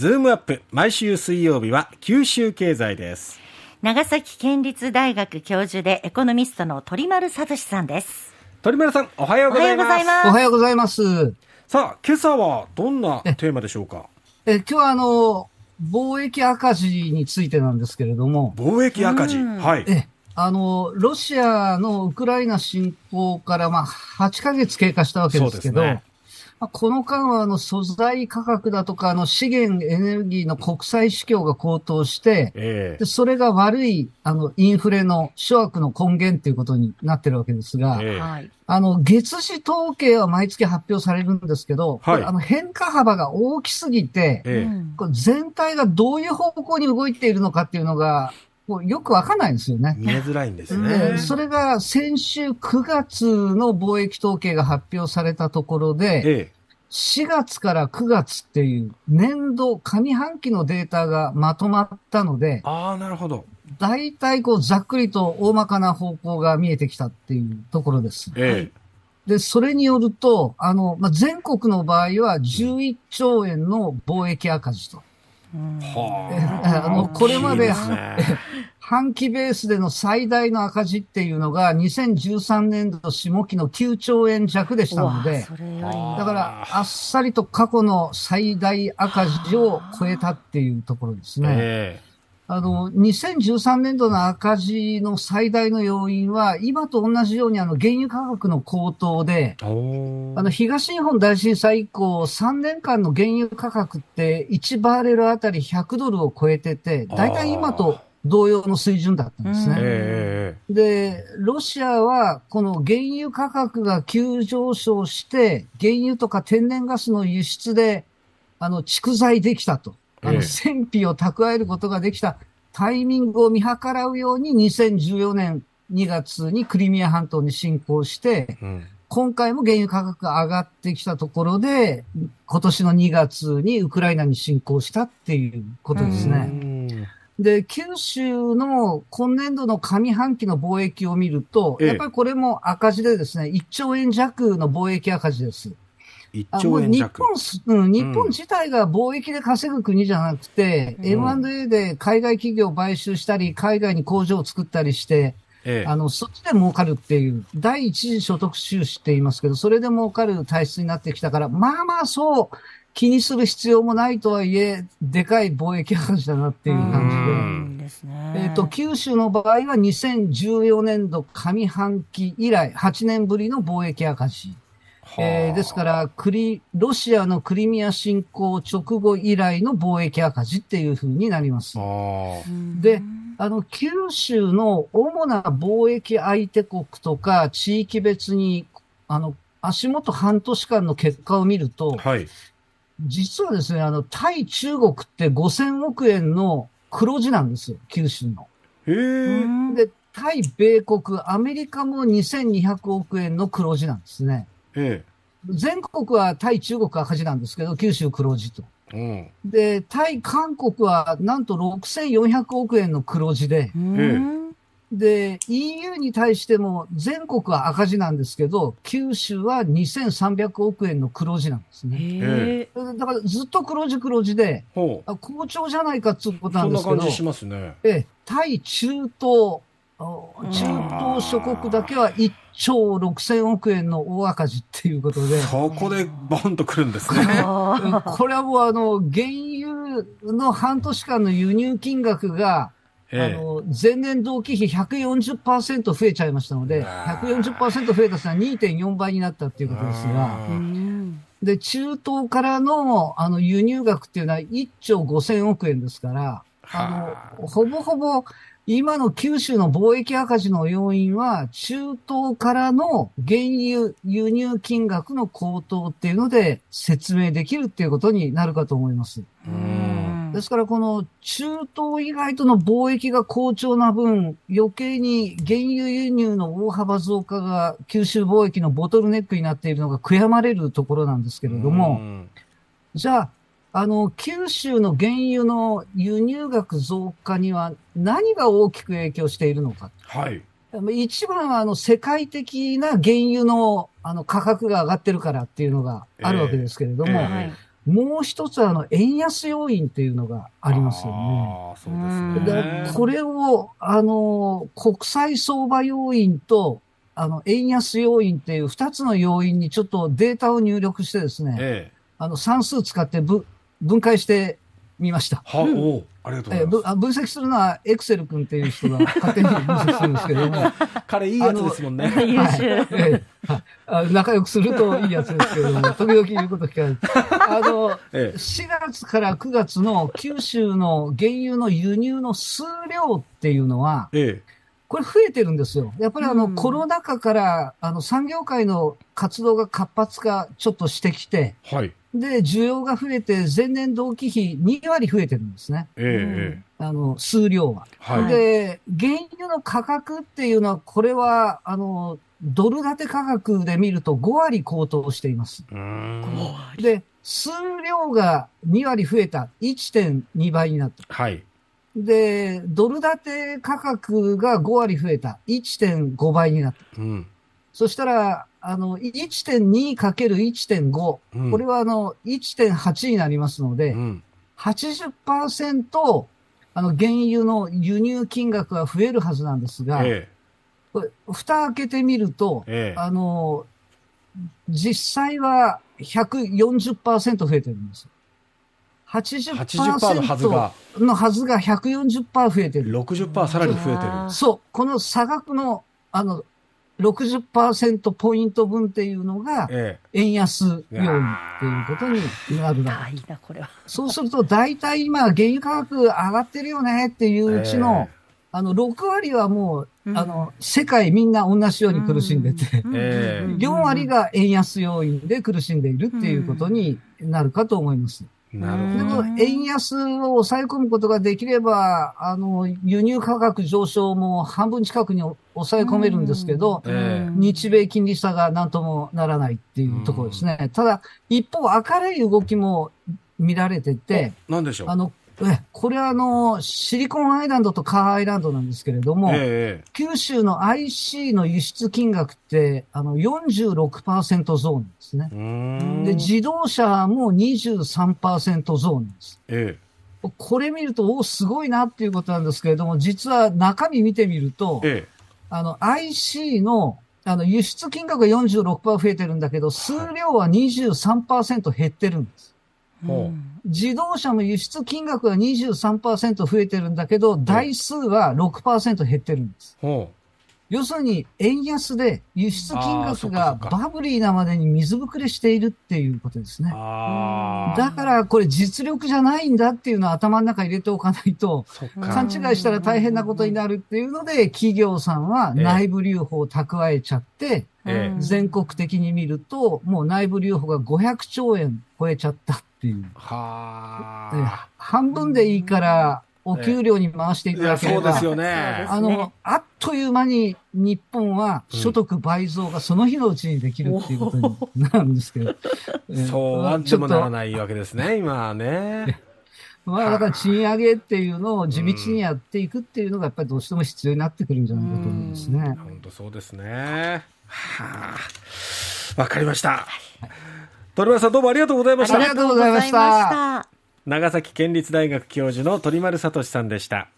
ズームアップ毎週水曜日は九州経済です。長崎県立大学教授でエコノミストの鳥丸聡さんです。鳥丸さんおはようございます。おはようございます。さあ今朝はどんなテーマでしょうか？え今日はあの貿易赤字についてなんですけれども。貿易赤字。はい。えあの、ロシアのウクライナ侵攻から、まあ、8ヶ月経過したわけですけど、ね、まあ、この間は、あの、素材価格だとか、あの、資源エネルギーの国際市況が高騰して、えー、でそれが悪い、あの、インフレの諸悪の根源ということになってるわけですが、えー、あの、月次統計は毎月発表されるんですけど、はい、あの、変化幅が大きすぎて、えー、全体がどういう方向に動いているのかっていうのが、もうよくわかんないんですよね。見えづらいんですね。それが先週9月の貿易統計が発表されたところで、ええ、4月から9月っていう年度上半期のデータがまとまったので、ああ、なるほど。大体こうざっくりと大まかな方向が見えてきたっていうところです。ええ、で、それによると、あの、まあ、全国の場合は11兆円の貿易赤字と。あ。の、これまで、半期ベースでの最大の赤字っていうのが、2013年度下期の9兆円弱でしたので、だから、あっさりと過去の最大赤字を超えたっていうところですね。えーあの、2013年度の赤字の最大の要因は、今と同じようにあの、原油価格の高騰で、あの、東日本大震災以降、3年間の原油価格って1バーレルあたり100ドルを超えてて、大体今と同様の水準だったんですね。で、ロシアはこの原油価格が急上昇して、原油とか天然ガスの輸出で、あの、蓄財できたと。あの、戦費を蓄えることができたタイミングを見計らうように2014年2月にクリミア半島に侵攻して、うん、今回も原油価格が上がってきたところで、今年の2月にウクライナに侵攻したっていうことですね。で、九州の今年度の上半期の貿易を見ると、やっぱりこれも赤字でですね、1兆円弱の貿易赤字です。1兆円弱。日本、うん、日本自体が貿易で稼ぐ国じゃなくて、うん、M&A で海外企業を買収したり、海外に工場を作ったりして、ええ、あの、そっちで儲かるっていう、第一次所得収支って言いますけど、それで儲かる体質になってきたから、まあまあそう、気にする必要もないとはいえ、でかい貿易赤字だなっていう感じで。ですね、えっ、ー、と、九州の場合は2014年度上半期以来、8年ぶりの貿易赤字。えー、ですからクリ、ロシアのクリミア侵攻直後以来の貿易赤字っていうふうになります。で、あの、九州の主な貿易相手国とか地域別に、あの、足元半年間の結果を見ると、はい、実はですね、あの、対中国って5000億円の黒字なんですよ、九州の。へで、対米国、アメリカも2200億円の黒字なんですね。ええ、全国は対中国赤字なんですけど、九州黒字と。うん、で、対韓国はなんと6400億円の黒字で、で、EU に対しても全国は赤字なんですけど、九州は2300億円の黒字なんですね。だからずっと黒字黒字で、好調じゃないかっていうことなんですけど、そんな感じしますね。え対中東、中東諸国だけは1兆6000億円の大赤字っていうことで。そこでボンとくるんですね。これはもうあの、原油の半年間の輸入金額が、ええ、あの、前年同期比140%増えちゃいましたので、140%増えたのは2.4倍になったっていうことですが、で、中東からの、あの、輸入額っていうのは1兆5000億円ですから、あの、ほぼほぼ、今の九州の貿易赤字の要因は、中東からの原油輸入金額の高騰っていうので説明できるっていうことになるかと思います。ですから、この中東以外との貿易が好調な分、余計に原油輸入の大幅増加が九州貿易のボトルネックになっているのが悔やまれるところなんですけれども、じゃあ、あの、九州の原油の輸入額増加には何が大きく影響しているのか。はい。一番は、あの、世界的な原油の、あの、価格が上がってるからっていうのがあるわけですけれども、えーえー、もう一つあの、円安要因っていうのがありますよね。そうですね。でこれを、あの、国際相場要因と、あの、円安要因っていう二つの要因にちょっとデータを入力してですね、ええ、あの、算数使って分分解してみました。は、おありがとうございます。分析するのはエクセル君っていう人が勝手に分析するんですけども。彼いいやつですもんね。優秀。はい、仲良くするといいやつですけども、時々言うこと聞かない。あの、ええ、4月から9月の九州の原油の輸入の数量っていうのは、ええこれ増えてるんですよ。やっぱりあの、コロナ禍から、あの、産業界の活動が活発化ちょっとしてきて、はい。で、需要が増えて、前年同期比2割増えてるんですね。ええー、あの、数量は。はい。で、原油の価格っていうのは、これは、あの、ドル建て価格で見ると5割高騰しています。で、数量が2割増えた。1.2倍になった。はい。で、ドル建て価格が5割増えた。1.5倍になった。うん。そしたら、あの、1.2×1.5、うん、これはあの、1.8になりますので、うん、80%、あの、原油の輸入金額が増えるはずなんですが、ええ、これ蓋開けてみると、ええ、あの、実際は140%増えてるんです。80%, 80のはずが、のはずが140%増えてる。60%さらに増えてる。そう。この差額の、あの、60%ポイント分っていうのが、円安要因っていうことになるな。そうすると、大体今、原油価格上がってるよねっていううちの、えー、あの、6割はもう、あの、世界みんな同じように苦しんでて、4割が円安要因で苦しんでいるっていうことになるかと思います。なるほど。円安を抑え込むことができれば、あの、輸入価格上昇も半分近くに抑え込めるんですけど、日米金利差が何ともならないっていうところですね。ただ、一方、明るい動きも見られてて、何でしょうあの、え、これはあの、シリコンアイランドとカーアイランドなんですけれども、えー、九州の IC の輸出金額って、あの、46%増なんですね。で、自動車も23%増なんです。えー、これ見ると、おすごいなっていうことなんですけれども、実は中身見てみると、えー、あの、IC のあの、輸出金額が46%増えてるんだけど、数量は23%減ってるんです。自動車も輸出金額が23%増えてるんだけど、台数は6%減ってるんです。要するに、円安で輸出金額がバブリーなまでに水ぶくれしているっていうことですね。だからこれ実力じゃないんだっていうのを頭の中入れておかないと、勘違いしたら大変なことになるっていうので、企業さんは内部留保を蓄えちゃって、全国的に見ると、もう内部留保が500兆円超えちゃったっていう。はあ。半分でいいから、お給料に回していただければ、そうですよね。あの、あっという間に日本は所得倍増がその日のうちにできるっていうことになるんですけど。そうなんでもならないわけですね、今はね。まあだから賃上げっていうのを地道にやっていくっていうのがやっぱりどうしても必要になってくるんじゃないかと思いますね。本当そうですね。はあ、わかりました。鳥丸さんどうもありがとうございました。ありがとうございました。長崎県立大学教授の鳥丸聡さんでした。